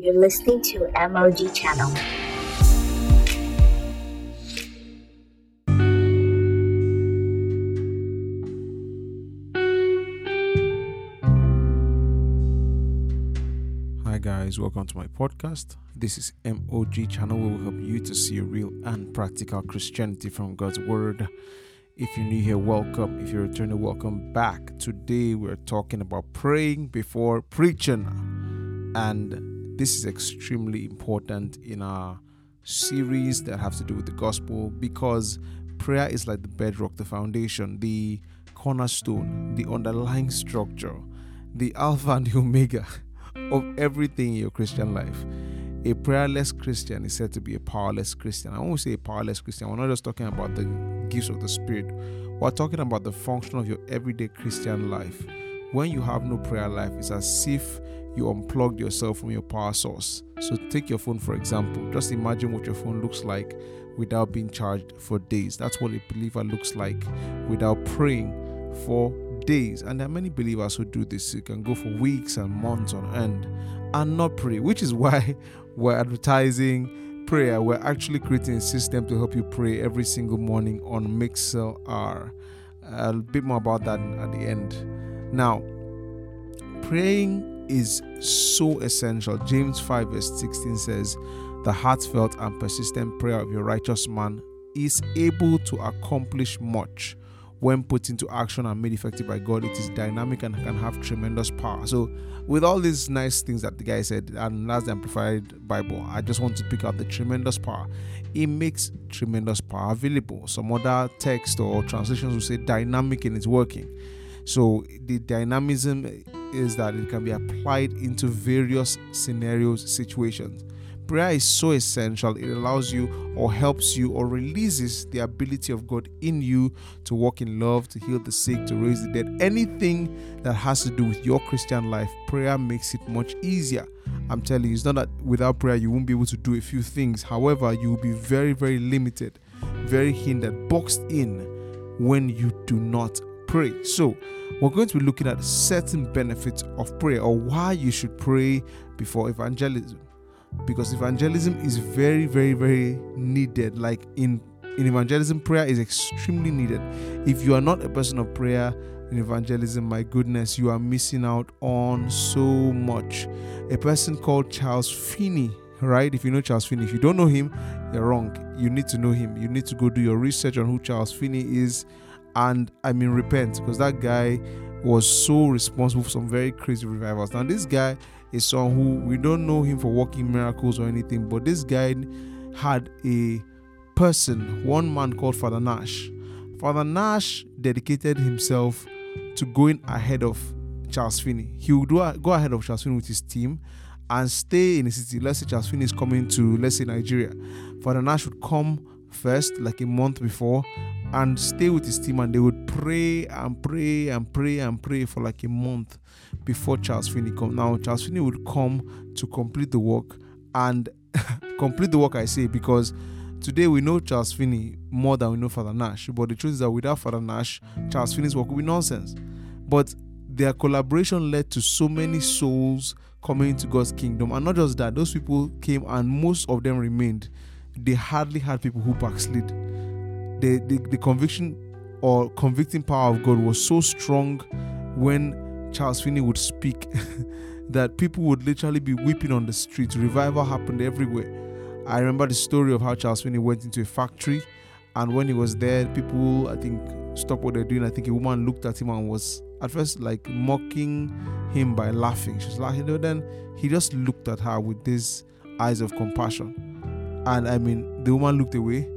You're listening to MOG Channel. Hi guys, welcome to my podcast. This is MOG channel where we help you to see a real and practical Christianity from God's Word. If you're new here, welcome. If you're returning, welcome back. Today we're talking about praying before preaching. And this is extremely important in our series that have to do with the gospel because prayer is like the bedrock, the foundation, the cornerstone, the underlying structure, the alpha and the omega of everything in your Christian life. A prayerless Christian is said to be a powerless Christian. I won't say a powerless Christian. We're not just talking about the gifts of the Spirit. We're talking about the function of your everyday Christian life. When you have no prayer life, it's as if you unplugged yourself from your power source. So take your phone, for example. Just imagine what your phone looks like without being charged for days. That's what a believer looks like without praying for days. And there are many believers who do this. You can go for weeks and months on end and not pray, which is why we're advertising prayer. We're actually creating a system to help you pray every single morning on MixLR. A bit more about that at the end. Now, praying is so essential. James 5, verse 16 says, The heartfelt and persistent prayer of your righteous man is able to accomplish much when put into action and made effective by God, it is dynamic and can have tremendous power. So, with all these nice things that the guy said, and that's the Amplified Bible, I just want to pick out the tremendous power. It makes tremendous power available. Some other text or translations will say dynamic in its working. So, the dynamism is that it can be applied into various scenarios, situations. Prayer is so essential. It allows you or helps you or releases the ability of God in you to walk in love, to heal the sick, to raise the dead. Anything that has to do with your Christian life, prayer makes it much easier. I'm telling you, it's not that without prayer you won't be able to do a few things. However, you will be very, very limited, very hindered, boxed in when you do not pray. So, we're going to be looking at certain benefits of prayer or why you should pray before evangelism. Because evangelism is very very very needed. Like in in evangelism prayer is extremely needed. If you are not a person of prayer in evangelism my goodness you are missing out on so much. A person called charles finney right? If you know charles finney if you don't know him you're wrong. You need to know him. You need to go do your research on who charles finney is and i mean repent because that guy was so responsible for some very crazy revivals now this guy is someone who we don't know him for working miracles or anything, but this guy had a person, one man called Father Nash. Father Nash dedicated himself to going ahead of Charles Finney. He would go ahead of Charles Finney with his team and stay in the city. Let's say Charles Finney is coming to, let's say, Nigeria. Father Nash would come first, like a month before, and stay with his team and they would pray and pray and pray and pray for like a month before Charles Finney come. Now Charles Finney would come to complete the work and complete the work I say because today we know Charles Finney more than we know Father Nash. But the truth is that without Father Nash, Charles Finney's work would be nonsense. But their collaboration led to so many souls coming into God's kingdom. And not just that, those people came and most of them remained. They hardly had people who backslid the, the, the conviction or convicting power of God was so strong when Charles Finney would speak that people would literally be weeping on the streets. Revival happened everywhere. I remember the story of how Charles Finney went into a factory, and when he was there, people I think stopped what they're doing. I think a woman looked at him and was at first like mocking him by laughing. She was laughing, but then he just looked at her with these eyes of compassion. And I mean, the woman looked away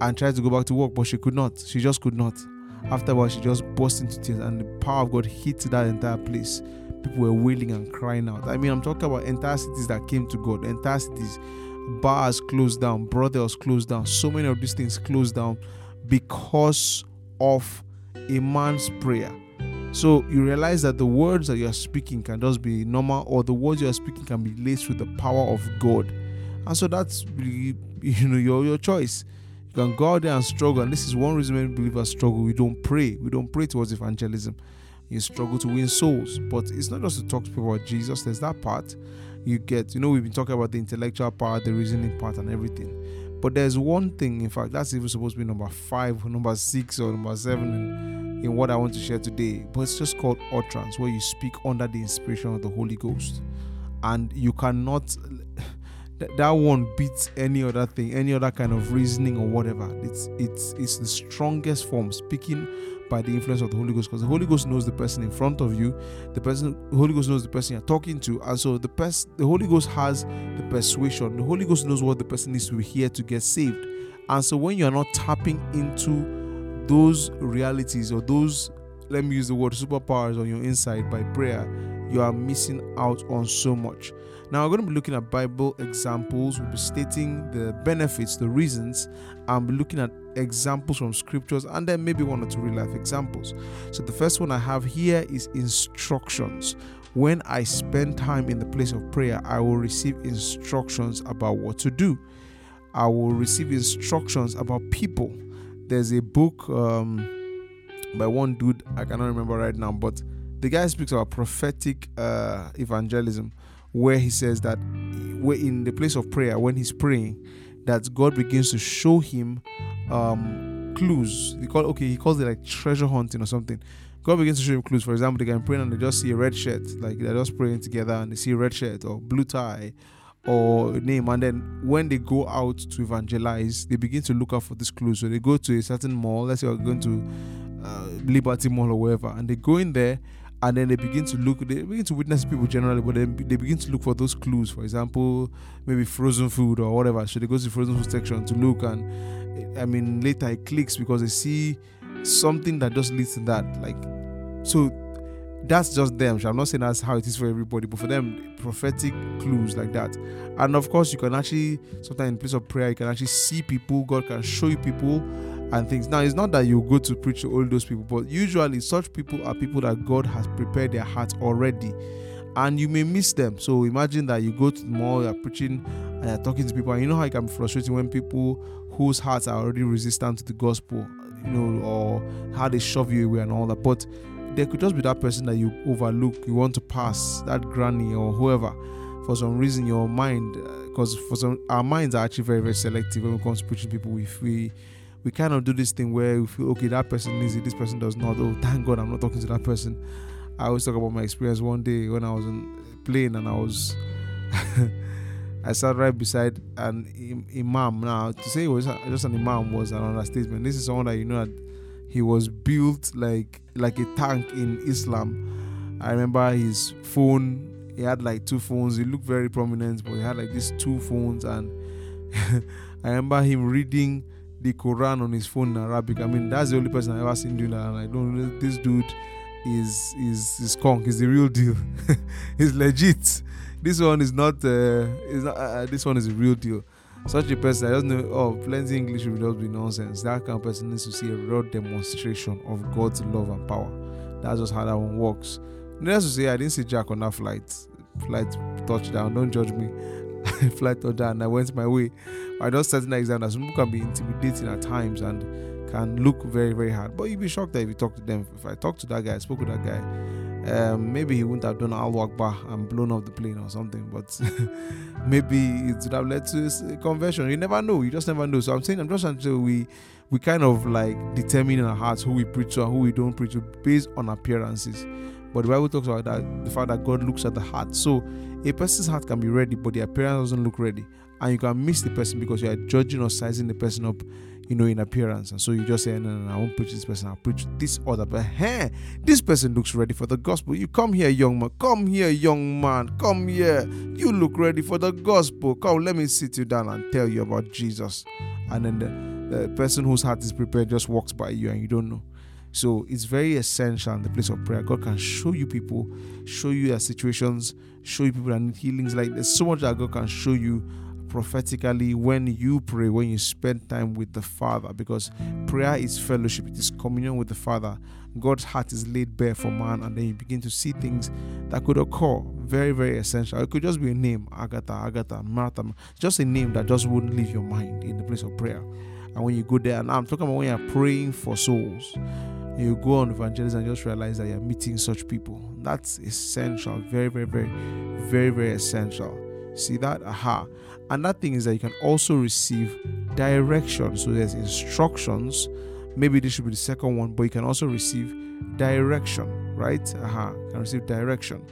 and tried to go back to work, but she could not. She just could not. Afterwards, she just burst into tears, and the power of God hit that entire place. People were wailing and crying out. I mean, I'm talking about entire cities that came to God, entire cities, bars closed down, brothels closed down, so many of these things closed down because of a man's prayer. So you realize that the words that you are speaking can just be normal, or the words you are speaking can be laced with the power of God. And so that's you know your your choice. You can go out there and struggle. And this is one reason many believers struggle. We don't pray. We don't pray towards evangelism. You struggle to win souls. But it's not just to talk to people about Jesus. There's that part. you get. You know, we've been talking about the intellectual part, the reasoning part, and everything. But there's one thing, in fact, that's even supposed to be number five, number six, or number seven in, in what I want to share today. But it's just called utterance, where you speak under the inspiration of the Holy Ghost. And you cannot that one beats any other thing, any other kind of reasoning or whatever. It's it's it's the strongest form, speaking by the influence of the Holy Ghost, because the Holy Ghost knows the person in front of you, the person the Holy Ghost knows the person you're talking to, and so the person the Holy Ghost has the persuasion. The Holy Ghost knows what the person needs to hear to get saved. And so when you're not tapping into those realities or those let me use the word superpowers on your inside by prayer, you are missing out on so much. Now, we're going to be looking at Bible examples. We'll be stating the benefits, the reasons, and be looking at examples from scriptures and then maybe one or two real life examples. So, the first one I have here is instructions. When I spend time in the place of prayer, I will receive instructions about what to do. I will receive instructions about people. There's a book um, by one dude, I cannot remember right now, but the guy speaks about prophetic uh, evangelism where he says that we're in the place of prayer when he's praying that god begins to show him um, clues. He call okay he calls it like treasure hunting or something. God begins to show him clues. For example they can pray and they just see a red shirt. Like they're just praying together and they see a red shirt or blue tie or name. And then when they go out to evangelize they begin to look out for these clues. So they go to a certain mall. Let's say we're going to uh, liberty mall or wherever. And they go in there and then they begin to look they begin to witness people generally but then they begin to look for those clues. For example maybe frozen food or whatever. So they go to the frozen food section to look and i mean later it clicks because they see something that just leads to that like so that's just them. I'm not saying that's how it is for everybody but for them prophetic clues like that. And of course you can actually sometimes in place of prayer you can actually see people god can show you people and things. Now, it's not that you go to preach to all those people, but usually such people are people that God has prepared their hearts already, and you may miss them. So imagine that you go to the mall, you're preaching, and you're talking to people, and you know how it can be frustrating when people whose hearts are already resistant to the gospel, you know, or how they shove you away and all that. But there could just be that person that you overlook, you want to pass, that granny or whoever. For some reason, your mind, because uh, for some, our minds are actually very, very selective when it comes to preaching people. If we we kind of do this thing where we feel okay that person needs it this person does not. Oh thank god i'm not talking to that person. I always talk about my experience. One day when i was on plane and i was i sat right beside an imam. Now to say it was just an imam was an understatement. This is someone that you know that he was built like like a tank in islam. I remember his phone he had like two phones. He looked very prominent but he had like these two phones and i remember him reading the Quran on his phone in Arabic. I mean, that's the only person I've ever seen do that. And I don't know, this dude is is is conk. He's the real deal. he's legit. This one is not. Uh, is not. Uh, uh, this one is a real deal. Such a person, I don't know. Oh, plenty English will just be nonsense. That kind of person needs to see a real demonstration of God's love and power. That's just how that one works. Needless to say, I didn't see Jack on that flight. Flight touchdown. Don't judge me. flight touchdown. And I went my way. I just setting that example some people can be intimidating at times and can look very, very hard. But you'd be shocked that if you talk to them. If I talked to that guy, I spoke with that guy, um, maybe he wouldn't have done Al Akbar and blown off the plane or something. But maybe it would have led to a conversion. You never know. You just never know. So I'm saying, I'm just trying to we we kind of like determine in our hearts who we preach to and who we don't preach to based on appearances. But the Bible talks about that the fact that God looks at the heart. So a person's heart can be ready, but the appearance doesn't look ready and you can miss the person because you are judging or sizing the person up, you know, in appearance. And so you just say, no, no, no I won't preach this person, I'll preach this other. But hey, this person looks ready for the gospel. You come here, young man. Come here, young man. Come here. You look ready for the gospel. Come, let me sit you down and tell you about Jesus. And then the, the person whose heart is prepared just walks by you and you don't know. So it's very essential in the place of prayer. God can show you people, show you their situations, show you people that need healings. Like there's so much that God can show you prophetically when you pray, when you spend time with the Father, because prayer is fellowship, it is communion with the Father. God's heart is laid bare for man, and then you begin to see things that could occur. Very, very essential. It could just be a name, Agatha, Agatha, Martha, just a name that just wouldn't leave your mind in the place of prayer. And when you go there, and I'm talking about when you're praying for souls, you go on evangelism and just realize that you're meeting such people. That's essential. Very, very, very, very, very essential. See that? Aha. And that thing is that you can also receive direction. So there's instructions. Maybe this should be the second one, but you can also receive direction, right? Aha. You can receive direction.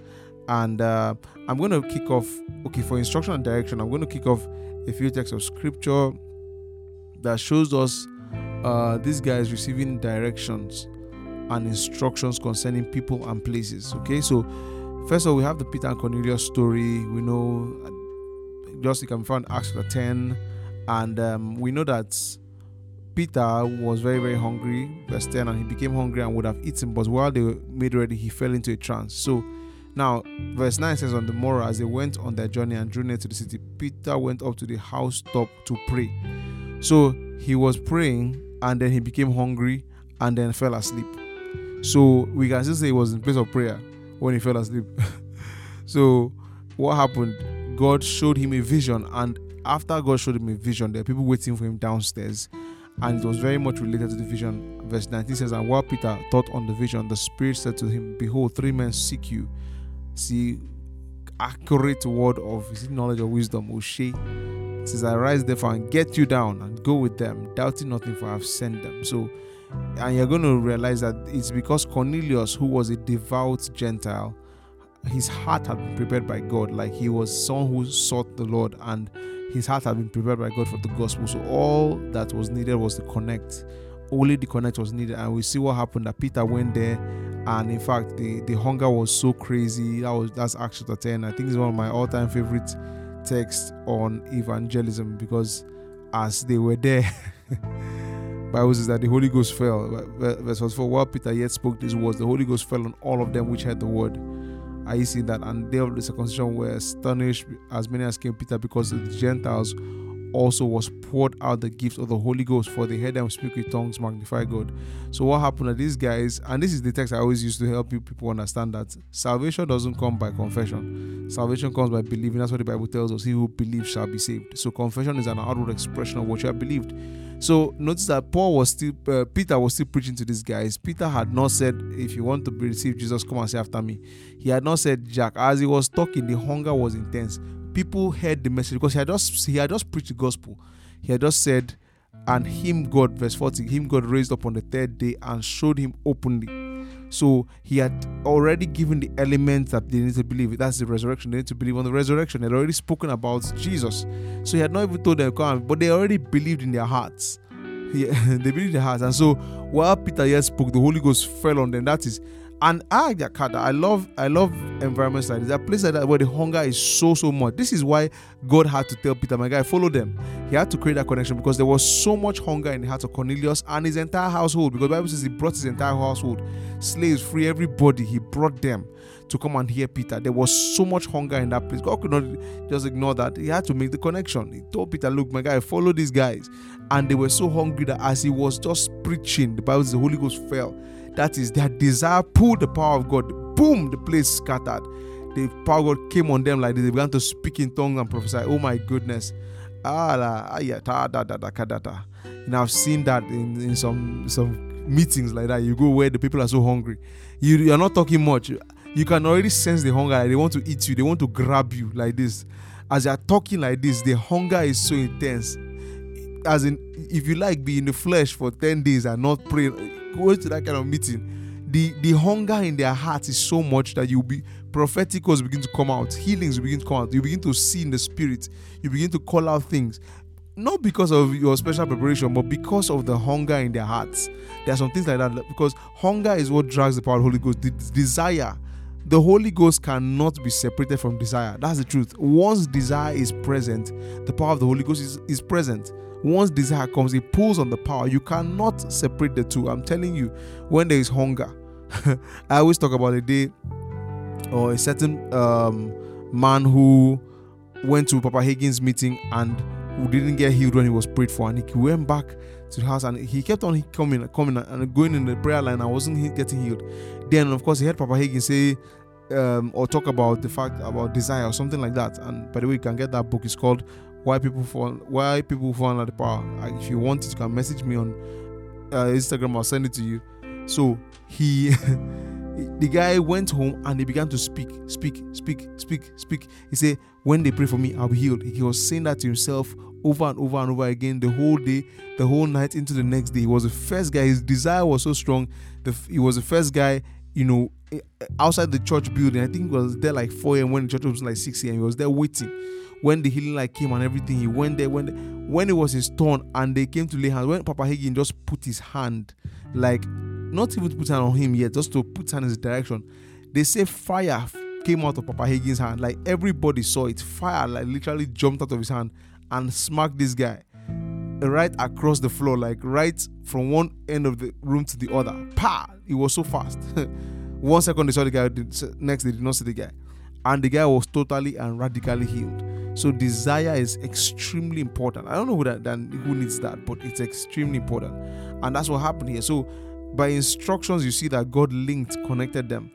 And uh, I'm going to kick off, okay, for instruction and direction, I'm going to kick off a few texts of scripture that shows us uh, this guy is receiving directions and instructions concerning people and places. Okay, so first of all, we have the Peter and Cornelius story. We know just you can find Acts chapter 10, and um, we know that Peter was very, very hungry, verse 10, and he became hungry and would have eaten, but while they were made ready, he fell into a trance. So now, verse 9 says, On the morrow, as they went on their journey and drew near to the city, Peter went up to the housetop to pray. So he was praying, and then he became hungry and then fell asleep. So we can still say he was in place of prayer when he fell asleep. so what happened? God showed him a vision, and after God showed him a vision, there are people waiting for him downstairs. And it was very much related to the vision. Verse 19 says, And while Peter thought on the vision, the Spirit said to him, Behold, three men seek you. See, accurate word of knowledge or wisdom, O'Shea. Says, Arise therefore and get you down and go with them, doubting nothing, for I have sent them. So, and you're going to realize that it's because Cornelius, who was a devout Gentile, his heart had been prepared by God. Like he was someone who sought the Lord and his heart had been prepared by God for the gospel. So all that was needed was to connect. Only the connect was needed. And we see what happened that Peter went there and in fact the, the hunger was so crazy. That was that's Acts chapter 10. I think it's one of my all-time favorite texts on evangelism because as they were there Bible says that the Holy Ghost fell. Verse 4 While Peter yet spoke these words, the Holy Ghost fell on all of them which heard the word. You seeing that? And they of the circumcision were astonished, as many as came Peter, because the Gentiles also was poured out the gift of the Holy Ghost, for they heard them speak with tongues, magnify God. So what happened to these guys, and this is the text I always use to help you people understand that salvation doesn't come by confession. Salvation comes by believing. That's what the Bible tells us. He who believes shall be saved. So confession is an outward expression of what you have believed. So notice that Paul was still, uh, Peter was still preaching to these guys. Peter had not said, if you want to receive Jesus, come and say after me. He had not said, Jack. As he was talking, the hunger was intense. People heard the message because he had just he had just preached the gospel. He had just said, and him God, verse 40, him God raised up on the third day and showed him openly. So he had already given the elements that they need to believe. That's the resurrection. They need to believe on the resurrection. He had already spoken about Jesus. So he had not even told them come, but they already believed in their hearts. He, they believed in their hearts. And so while Peter yet spoke, the Holy Ghost fell on them. That is and I I love I love environments like this. A place like that where the hunger is so so much. This is why God had to tell Peter, my guy, follow them. He had to create that connection because there was so much hunger in the heart of Cornelius and his entire household. Because Bible says he brought his entire household, slaves, free, everybody. He brought them to come and hear Peter. There was so much hunger in that place. God could not just ignore that. He had to make the connection. He told Peter, Look, my guy, follow these guys. And they were so hungry that as he was just preaching, the Bible says the Holy Ghost fell that is, their desire pulled the power of God. Boom, the place scattered. The power of God came on them like this. They began to speak in tongues and prophesy. Oh my goodness. And I've seen that in, in some some meetings like that. You go where the people are so hungry. You, you're not talking much. You can already sense the hunger. Like they want to eat you. They want to grab you like this. As they are talking like this, the hunger is so intense. As in, if you like, be in the flesh for 10 days and not pray go to that kind of meeting, the the hunger in their hearts is so much that you'll be prophetic words begin to come out, healings begin to come out, you begin to see in the spirit, you begin to call out things. Not because of your special preparation, but because of the hunger in their hearts. There are some things like that because hunger is what drags the power of the Holy Ghost. The desire, the Holy Ghost cannot be separated from desire. That's the truth. Once desire is present, the power of the Holy Ghost is, is present once desire comes, it pulls on the power. You cannot separate the two. I'm telling you, when there is hunger, I always talk about a day or a certain um, man who went to Papa Hagin's meeting and who didn't get healed when he was prayed for, and he went back to the house and he kept on coming, coming and going in the prayer line. I wasn't getting healed. Then, of course, he heard Papa Hagin say um, or talk about the fact about desire or something like that. And by the way, you can get that book. It's called why people fall why people fall under the power. if you want it, you can message me on uh, Instagram. I'll send it to you. So he the guy went home and he began to speak, speak, speak, speak, speak. He said, When they pray for me, I'll be healed. He was saying that to himself over and over and over again the whole day, the whole night into the next day. He was the first guy. His desire was so strong. The, he was the first guy, you know, eh, outside the church building. I think he was there like 4 a.m. when the church was like 6 a.m. He was there waiting. When the healing light came and everything, he went there. When the, when it was his turn and they came to lay hands, when Papa Hagin just put his hand, like not even to put hand on him yet, just to put hand in his direction, they say fire came out of Papa Hagin's hand. Like everybody saw it. Fire like literally jumped out of his hand and smacked this guy right across the floor, like right from one end of the room to the other. Pa! It was so fast. one second they saw the guy, next they did not see the guy. And the guy was totally and radically healed. So desire is extremely important. I don't know who that then who needs that, but it's extremely important. And that's what happened here. So by instructions, you see that God linked, connected them.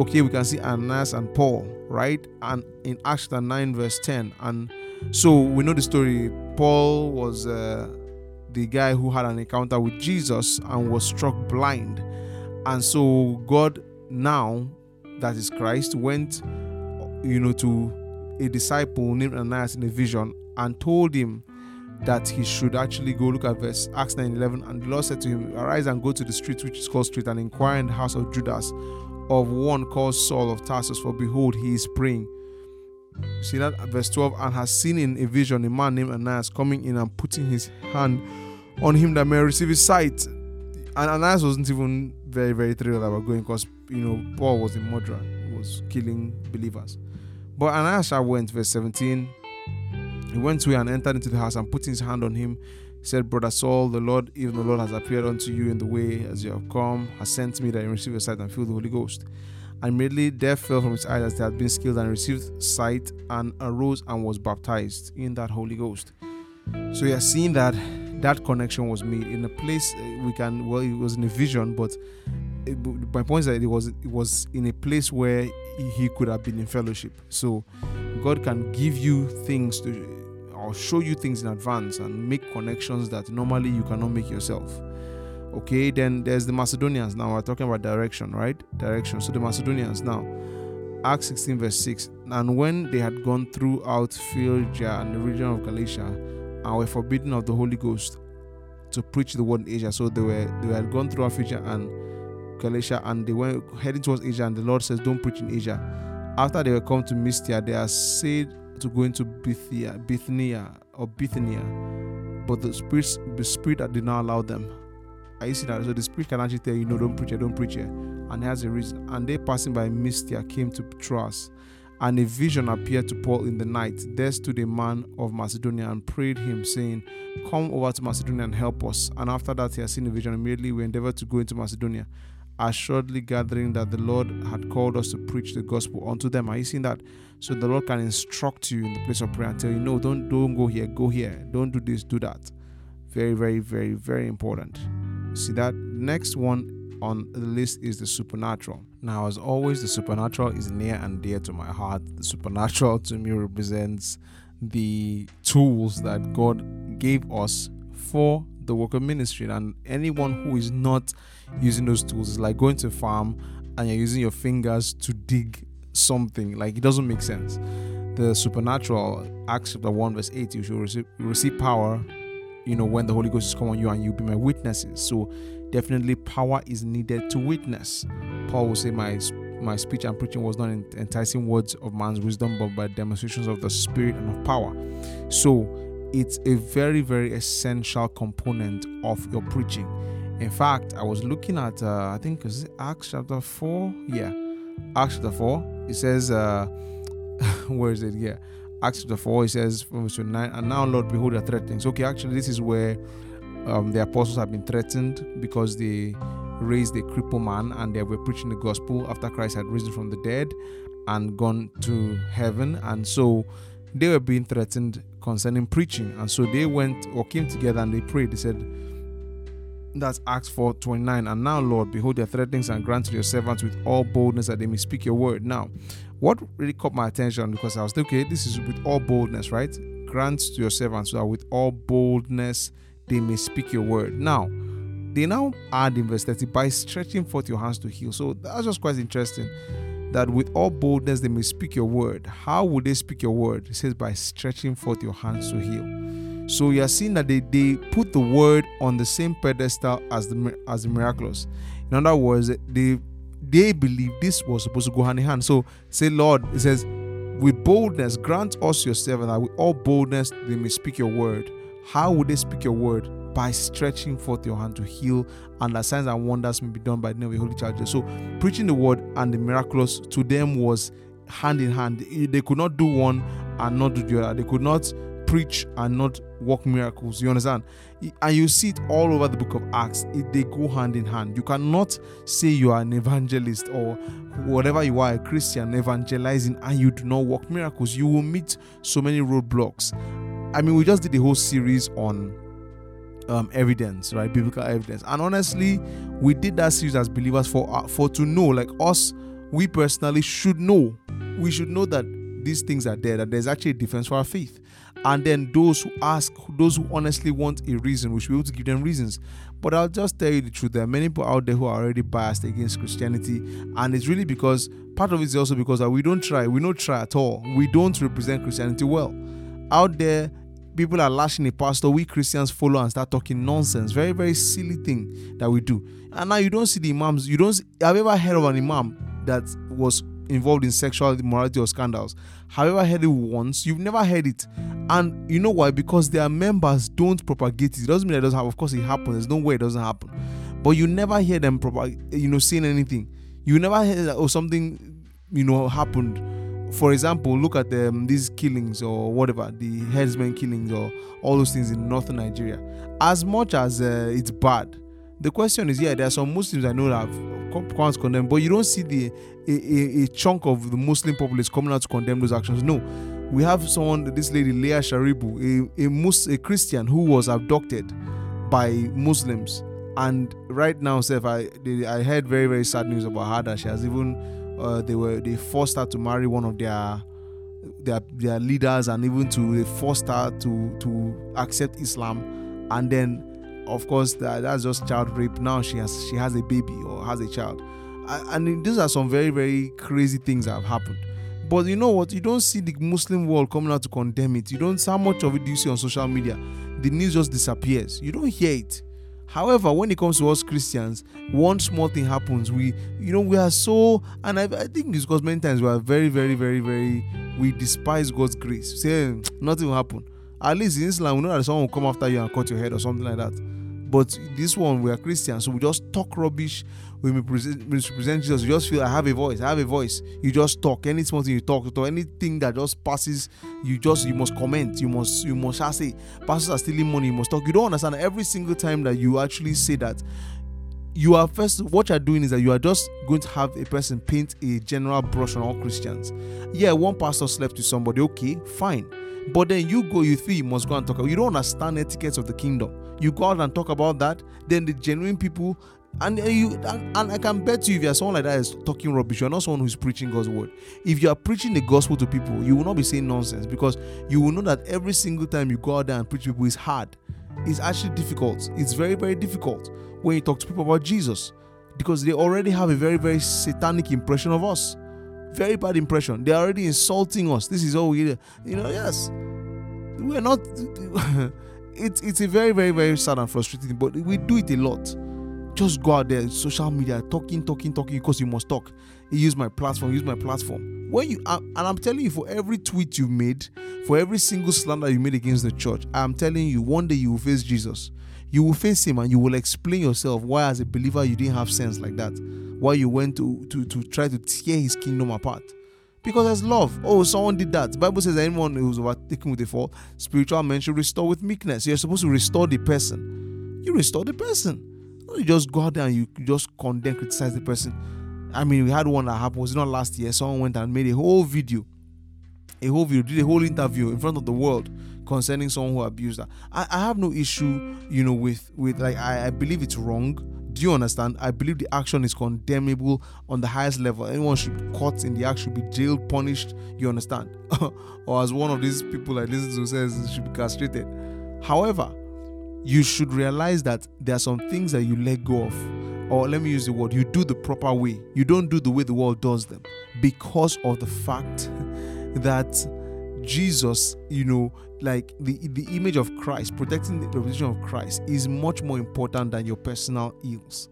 Okay, we can see Ananias and Paul, right? And in Acts 9, verse 10. And so we know the story. Paul was uh, the guy who had an encounter with Jesus and was struck blind. And so God now, that is Christ, went, you know, to a disciple named Ananias in a vision and told him that he should actually go look at verse Acts 9 11. And the Lord said to him, Arise and go to the street which is called Straight and inquire in the house of Judas of one called Saul of Tarsus, for behold, he is praying. See that verse 12, and has seen in a vision a man named Ananias coming in and putting his hand on him that may receive his sight. And Ananias wasn't even very, very thrilled about going because you know Paul was a murderer, was killing believers. But Ananias went, verse 17. He went away and entered into the house and putting his hand on him. Said, Brother Saul, the Lord, even the Lord has appeared unto you in the way as you have come, has sent me that you receive your sight and feel the Holy Ghost. And immediately there fell from his eyes as they had been skilled and received sight and arose and was baptized in that Holy Ghost. So you are seeing that that connection was made in a place uh, we can well it was in a vision, but it, my point is that it was it was in a place where he could have been in fellowship. So God can give you things to or show you things in advance and make connections that normally you cannot make yourself. Okay, then there's the Macedonians. Now we're talking about direction, right? Direction. So the Macedonians now, Acts 16, verse 6. And when they had gone throughout Phrygia and the region of Galatia, and were forbidden of the Holy Ghost to preach the word in Asia. So they were they had gone through Phrygia and Galatia, and they were heading towards Asia. And the Lord says, "Don't preach in Asia." After they were come to Mysia, they are said to go into Bithia, Bithynia or Bithynia, but the spirit, the spirit did not allow them. I see that. So the spirit can actually tell you, no, don't preach here, don't preach here. And has a reason. And they passing by Mysia came to Troas. And a vision appeared to Paul in the night. There stood a man of Macedonia and prayed him, saying, Come over to Macedonia and help us. And after that, he had seen a vision. Immediately, we endeavored to go into Macedonia, assuredly gathering that the Lord had called us to preach the gospel unto them. Are you seeing that? So the Lord can instruct you in the place of prayer and tell you, No, don't, don't go here, go here. Don't do this, do that. Very, very, very, very important. See that? Next one on the list is the supernatural. Now, as always, the supernatural is near and dear to my heart. The supernatural to me represents the tools that God gave us for the work of ministry. And anyone who is not using those tools is like going to a farm and you're using your fingers to dig something. Like it doesn't make sense. The supernatural, Acts chapter 1, verse 8, you should receive, receive power, you know, when the Holy Ghost is come on you and you'll be my witnesses. So definitely power is needed to witness. Paul will say, My my speech and preaching was not enticing words of man's wisdom, but by demonstrations of the spirit and of power. So it's a very, very essential component of your preaching. In fact, I was looking at uh, I think is Acts chapter 4. Yeah. Acts chapter 4. It says uh where is it? Yeah. Acts chapter 4, it says from verse 9, and now Lord behold the threatenings. Okay, actually this is where um, the apostles have been threatened because they raised a crippled man and they were preaching the gospel after Christ had risen from the dead and gone to heaven. And so they were being threatened concerning preaching. And so they went or came together and they prayed. They said, that's Acts 4 29. And now, Lord, behold their threatenings and grant to your servants with all boldness that they may speak your word. Now, what really caught my attention because I was okay, this is with all boldness, right? Grant to your servants that with all boldness they may speak your word. Now, they now add in verse 30 by stretching forth your hands to heal. So that's just quite interesting that with all boldness they may speak your word. How would they speak your word? It says by stretching forth your hands to heal. So you are seeing that they, they put the word on the same pedestal as the as the miraculous. In other words, they they believe this was supposed to go hand in hand. So say, Lord, it says, with boldness, grant us your servant that with all boldness they may speak your word. How would they speak your word? By stretching forth your hand to heal, and that signs and wonders may be done by the name of the Holy Child. So, preaching the word and the miraculous to them was hand in hand. They could not do one and not do the other. They could not preach and not work miracles. You understand? And you see it all over the book of Acts. It, they go hand in hand. You cannot say you are an evangelist or whatever you are, a Christian evangelizing, and you do not work miracles. You will meet so many roadblocks. I mean, we just did a whole series on um, evidence, right? Biblical evidence, and honestly, we did that series as believers for uh, for to know, like us, we personally should know. We should know that these things are there. That there's actually a defense for our faith and then those who ask, those who honestly want a reason, we should be able to give them reasons. But I'll just tell you the truth: there are many people out there who are already biased against Christianity, and it's really because part of it is also because we don't try, we don't try at all. We don't represent Christianity well. Out there, people are lashing a pastor. We Christians follow and start talking nonsense. Very, very silly thing that we do. And now you don't see the imams. You don't. See, have you ever heard of an imam that was involved in sexual immorality or scandals. However, heard it once, you've never heard it. And you know why? Because their members don't propagate it. It doesn't mean it doesn't happen. Of course, it happens. There's no way it doesn't happen. But you never hear them propag- you know, saying anything. You never hear that, oh, something, you know, happened. For example, look at um, these killings or whatever, the herdsmen killings or all those things in northern Nigeria. As much as uh, it's bad, the question is, yeah, there are some Muslims I know that have come to condemn, but you don't see the a, a, a, chunk of the Muslim populace coming out to condemn those actions. No, we have someone, this lady Leah Sharibu, a a, Mus- a Christian who was abducted by Muslims, and right now, Seth, I I heard very very sad news about her that she has even uh, they were they forced her to marry one of their their their leaders, and even to they forced her to to accept Islam, and then of course that, that's just child rape. Now she has she has a baby or has a child. And these are some very very crazy things that have happened but you know what? You don't see the muslim world coming out to condemn it. You don't see how much of it do you see on social media. The news just disappears. You don't hear it. However when it comes to us christians one small thing happens. We you know we are so and i, I think it's because many times we are very very very very we despise god's grace. Say eh, nothing will happen. At least in islam we know that someone will come after you and cut your head or something like that but this one, we are Christians, so we just talk rubbish. We present, present Jesus, we just feel I have a voice. I have a voice. You just talk. Any small thing you talk, to anything that just passes, you just you must comment. You must you must say, pastors are stealing money. You must talk. You don't understand. Every single time that you actually say that, you are first what you're doing is that you are just going to have a person paint a general brush on all Christians. Yeah, one pastor slept with somebody, okay, fine. But then you go, you feel you must go and talk. You don't understand etiquette of the kingdom. You go out and talk about that. Then the genuine people, and you and, and I can bet you, if you're someone like that is talking rubbish, you're not someone who's preaching God's word. If you are preaching the gospel to people, you will not be saying nonsense because you will know that every single time you go out there and preach people is hard. It's actually difficult. It's very, very difficult when you talk to people about Jesus because they already have a very, very satanic impression of us very bad impression. They're already insulting us. This is all we, you know. Yes, we're not. it's it's a very very very sad and frustrating, but we do it a lot. Just go out there, social media, talking, talking, talking, because you must talk. use my platform, use my platform. When you and I'm telling you, for every tweet you made, for every single slander you made against the church, I'm telling you, one day you will face Jesus. You will face him and you will explain yourself why, as a believer, you didn't have sense like that why you went to, to, to try to tear his kingdom apart. Because there's love. Oh, someone did that. The Bible says anyone who's overtaken with a fault, spiritual men should restore with meekness. You're supposed to restore the person. You restore the person. You just go out there and you just condemn, criticize the person. I mean, we had one that happened, was not last year. Someone went and made a whole video, a whole video, did a whole interview in front of the world concerning someone who abused her. I, I have no issue, you know, with with like I, I believe it's wrong do you understand? I believe the action is condemnable on the highest level. Anyone should be caught in the act, should be jailed, punished. You understand? or as one of these people I listen to says, should be castrated. However, you should realize that there are some things that you let go of or let me use the word you do the proper way. You don't do the way the world does them because of the fact that jesus you know like the the image of christ protecting the reputation of christ is much more important than your personal ills.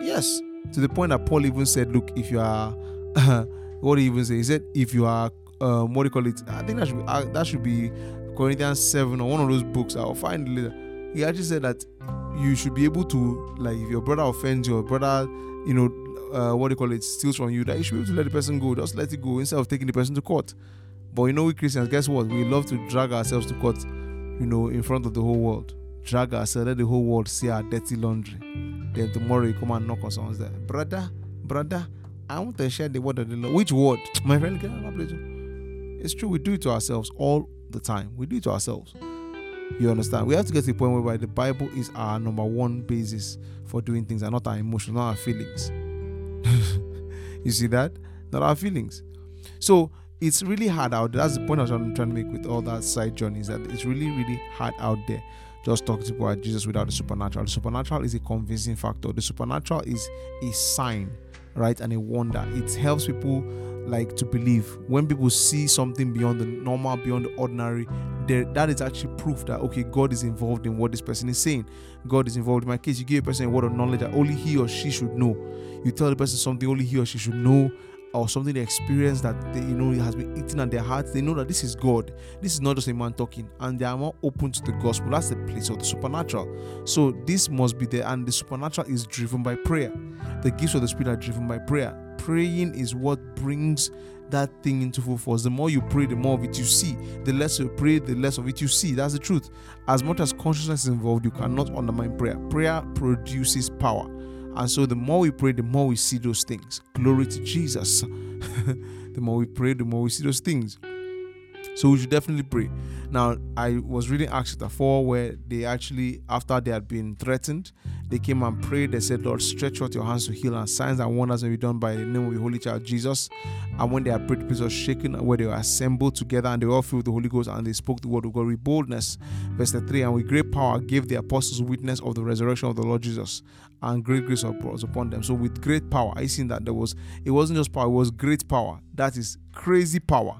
Yes to the point that paul even said look if you are what he even say? He said if you are um, what do you call it? I think that should be uh, that should be corinthians 7 or one of those books. I'll find later. He actually said that you should be able to like if your brother offends your brother you know uh, what do you call it steals from you that you should be able to let the person go. Just let it go instead of taking the person to court. But you know we christians guess what? We love to drag ourselves to court you know in front of the whole world. Drag ourselves let the whole world see our dirty laundry. Then tomorrow you come and knock on someone's door. Brother brother i want to share the word of the lord. Which word? My friend out of it's true we do it to ourselves all the time. We do it to ourselves you understand? We have to get to the point whereby the Bible is our number one basis for doing things and not our emotions, not our feelings. you see that? Not our feelings. So it's really hard out there. That's the point I was trying to make with all that side journeys that it's really, really hard out there just talking to people about Jesus without the supernatural. The supernatural is a convincing factor. The supernatural is a sign, right? And a wonder. It helps people like to believe when people see something beyond the normal beyond the ordinary that is actually proof that okay god is involved in what this person is saying god is involved in my case you give a person a word of knowledge that only he or she should know you tell the person something only he or she should know or something they experience that they, you know it has been eating at their hearts they know that this is god this is not just a man talking and they are more open to the gospel that's the place of the supernatural so this must be there and the supernatural is driven by prayer the gifts of the spirit are driven by prayer praying is what brings that thing into full force. The more you pray, the more of it you see. The less you pray, the less of it you see. That's the truth. As much as consciousness is involved, you cannot undermine prayer. Prayer produces power. And so the more we pray, the more we see those things. Glory to Jesus. the more we pray, the more we see those things. So we should definitely pray. Now, I was reading Acts chapter 4 where they actually, after they had been threatened, they came and prayed. They said, Lord, stretch out your hands to heal, and signs and wonders may be done by the name of the Holy Child Jesus. And when they had prayed, the place was shaken, where they were assembled together, and they were all filled with the Holy Ghost, and they spoke the word of God with boldness. Verse 3 And with great power gave the apostles witness of the resurrection of the Lord Jesus, and great grace was upon them. So, with great power, I seen that there was, it wasn't just power, it was great power. That is crazy power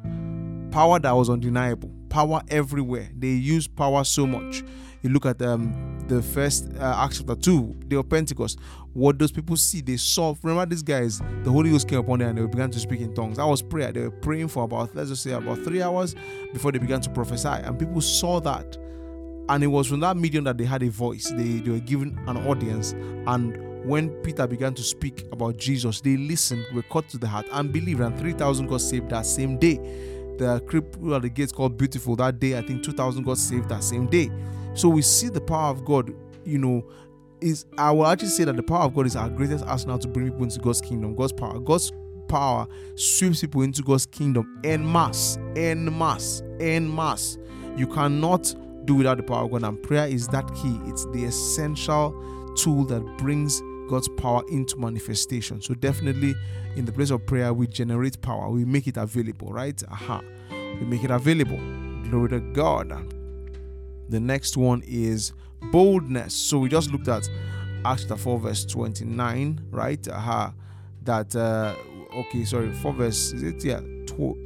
power that was undeniable, power everywhere. They used power so much. You look at um, the first uh, Acts chapter 2, day of Pentecost. What those people see? They saw. Remember, these guys, the Holy Ghost came upon them and they began to speak in tongues. That was prayer. They were praying for about, let's just say, about three hours before they began to prophesy. And people saw that. And it was from that medium that they had a voice. They, they were given an audience. And when Peter began to speak about Jesus, they listened, were caught to the heart, and believed. And 3,000 got saved that same day the cripple at the gates called Beautiful that day. I think 2,000 got saved that same day. So we see the power of God, you know, is I will actually say that the power of God is our greatest arsenal to bring people into God's kingdom. God's power. God's power sweeps people into God's kingdom en mass, en mass, en mass. You cannot do without the power of God, and prayer is that key. It's the essential tool that brings God's power into manifestation. So definitely in the place of prayer, we generate power. We make it available, right? Aha. We make it available. Glory to God. The next one is boldness. So we just looked at Acts 4 verse 29, right? Aha. That uh okay, sorry, 4 verse is it yeah, tw-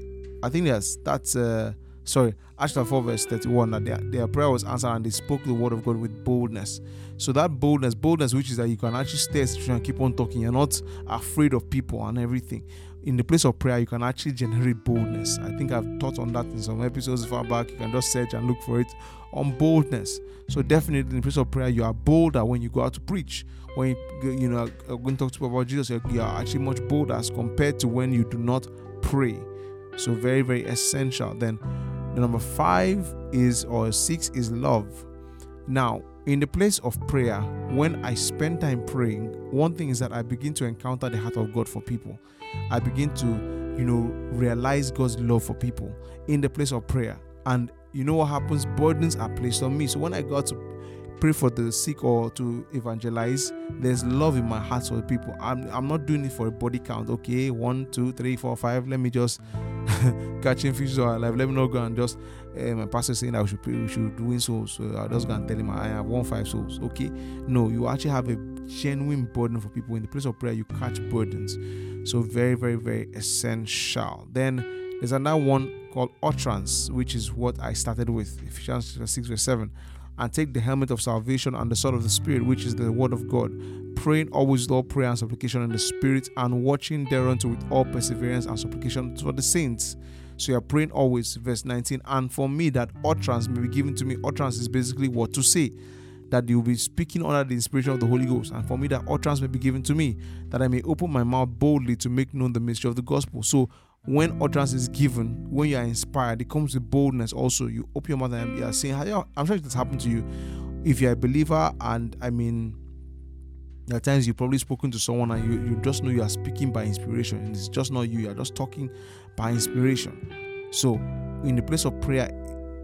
I think yes, that's uh sorry, Acts 4 verse 31 that their, their prayer was answered and they spoke the word of God with boldness. So that boldness, boldness, which is that you can actually stay situation and keep on talking. You're not afraid of people and everything. In the place of prayer, you can actually generate boldness. I think I've taught on that in some episodes far back. You can just search and look for it on boldness. So definitely in the place of prayer, you are bolder when you go out to preach. When you, you know to talk to people about Jesus, you are actually much bolder as compared to when you do not pray. So very very essential. Then the number five is or six is love. Now in the place of prayer, when I spend time praying, one thing is that I begin to encounter the heart of God for people. I begin to, you know, realize God's love for people in the place of prayer. And you know what happens? Burdens are placed on me. So when I go to pray for the sick or to evangelize, there's love in my heart for people. I'm, I'm not doing it for a body count. Okay, one, two, three, four, five. Let me just catching fishes all life. Let me not go and just uh, my pastor saying that we should pray, we should win souls. So I just go and tell him I have won five souls. Okay, no, you actually have a genuine burden for people in the place of prayer. You catch burdens, so very, very, very essential. Then there's another one called utterance, which is what I started with Ephesians 6 verse 7 and take the helmet of salvation and the sword of the Spirit, which is the word of God, praying always with all prayer and supplication in the Spirit, and watching thereunto with all perseverance and supplication for the saints. So you are praying always, verse 19. And for me, that utterance may be given to me. Utterance is basically what to say. That you will be speaking under the inspiration of the Holy Ghost. And for me, that utterance may be given to me, that I may open my mouth boldly to make known the mystery of the gospel. So when utterance is given, when you are inspired, it comes with boldness also. You open your mouth and you are saying, I'm sure this happened to you. If you're a believer, and I mean, there are times you've probably spoken to someone and you, you just know you are speaking by inspiration, and it's just not you, you are just talking by inspiration. So, in the place of prayer,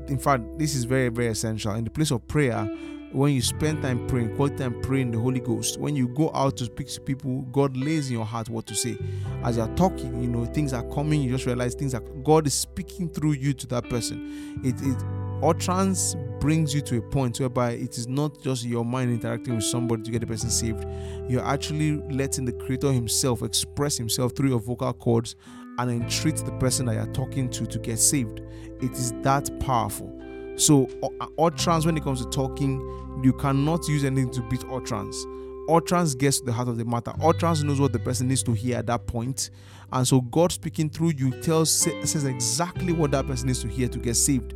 in fact, this is very, very essential. In the place of prayer, when you spend time praying, quality time praying the Holy Ghost, when you go out to speak to people, God lays in your heart what to say. As you're talking, you know, things are coming, you just realize things are God is speaking through you to that person. It it utterance brings you to a point whereby it is not just your mind interacting with somebody to get the person saved. You're actually letting the creator himself express himself through your vocal cords and entreat the person that you're talking to to get saved. It is that powerful. So, uh, uh, utterance, when it comes to talking, you cannot use anything to beat utterance. Utterance gets to the heart of the matter. Utterance knows what the person needs to hear at that point. And so, God speaking through you tells says exactly what that person needs to hear to get saved.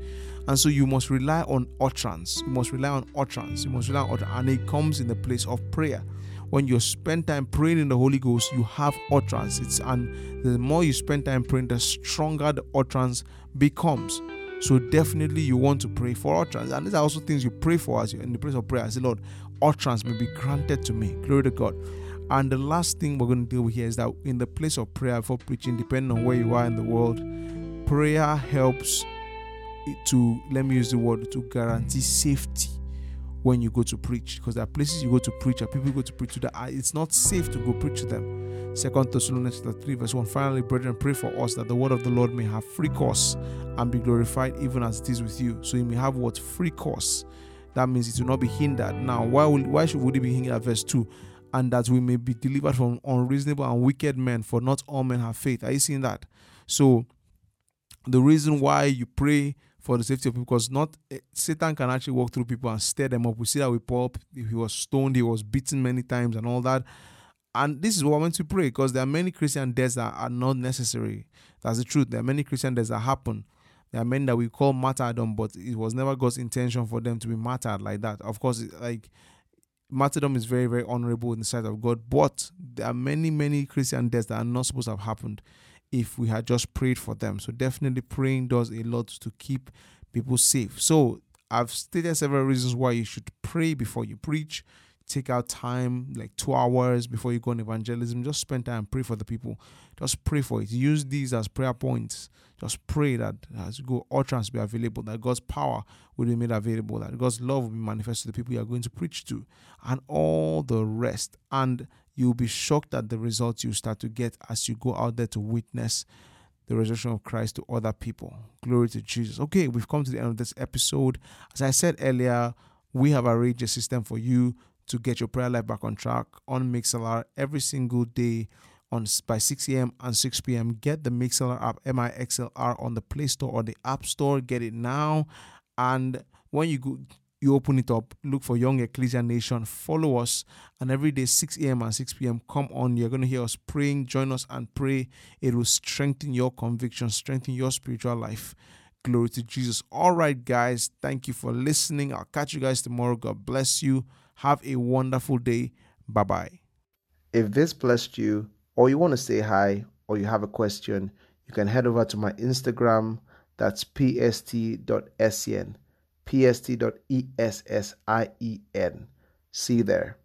And so, you must rely on utterance. You must rely on utterance. You must rely on utterance. And it comes in the place of prayer. When you spend time praying in the Holy Ghost, you have utterance. It's and the more you spend time praying, the stronger the utterance becomes. So definitely you want to pray for utterance. And these are also things you pray for as you're in the place of prayer. I say, Lord, utterance may be granted to me. Glory to God. And the last thing we're going to deal with here is that in the place of prayer for preaching, depending on where you are in the world, prayer helps to, let me use the word, to guarantee safety when you go to preach. Because there are places you go to preach and people go to preach to that it's not safe to go preach to them. Second Thessalonians 3, verse 1. Finally, brethren, pray for us that the word of the Lord may have free course and be glorified even as it is with you. So you may have what free course. That means it will not be hindered. Now, why will why should would it be hindered? Verse 2. And that we may be delivered from unreasonable and wicked men, for not all men have faith. Are you seeing that? So the reason why you pray for the safety of people because not eh, Satan can actually walk through people and stir them up. We see that with Paul, he was stoned, he was beaten many times, and all that. And this is what I want to pray because there are many Christian deaths that are not necessary. That's the truth. There are many Christian deaths that happen. There are men that we call martyrdom, but it was never God's intention for them to be martyred like that. Of course, like martyrdom is very, very honorable in the sight of God, but there are many, many Christian deaths that are not supposed to have happened if we had just prayed for them. So definitely praying does a lot to keep people safe. So I've stated several reasons why you should pray before you preach. Take out time like two hours before you go on evangelism. Just spend time pray for the people. Just pray for it. Use these as prayer points. Just pray that as you go utterance be available that god's power will be made available that god's love will be manifested to the people you are going to preach to and all the rest. And you'll be shocked at the results you start to get as you go out there to witness the resurrection of Christ to other people. Glory to Jesus. Okay, we've come to the end of this episode. As I said earlier, we have arranged a system for you to get your prayer life back on track on Mixlr every single day on by 6 a.m. and 6 p.m. Get the Mixlr app M-I-X-L-R on the Play Store or the App Store. Get it now. And when you go you open it up, look for Young Ecclesia Nation, follow us, and every day 6 a.m. and 6 p.m. come on. You're gonna hear us praying. Join us and pray. It will strengthen your conviction, strengthen your spiritual life. Glory to Jesus. All right, guys. Thank you for listening. I'll catch you guys tomorrow. God bless you. Have a wonderful day. Bye bye. If this blessed you, or you want to say hi, or you have a question, you can head over to my Instagram. That's pst.sen, pst.essien. See there.